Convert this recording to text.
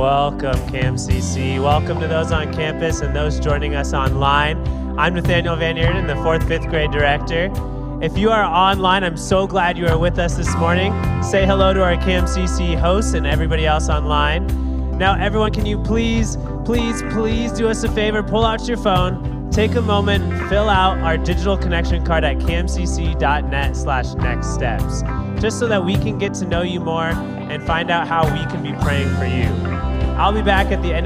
Welcome, KMCC. Welcome to those on campus and those joining us online. I'm Nathaniel Van Eerden, the fourth, fifth grade director. If you are online, I'm so glad you are with us this morning. Say hello to our KMCC hosts and everybody else online. Now, everyone, can you please, please, please do us a favor? Pull out your phone, take a moment, fill out our digital connection card at kmcc.net slash next steps, just so that we can get to know you more and find out how we can be praying for you. I'll be back at the end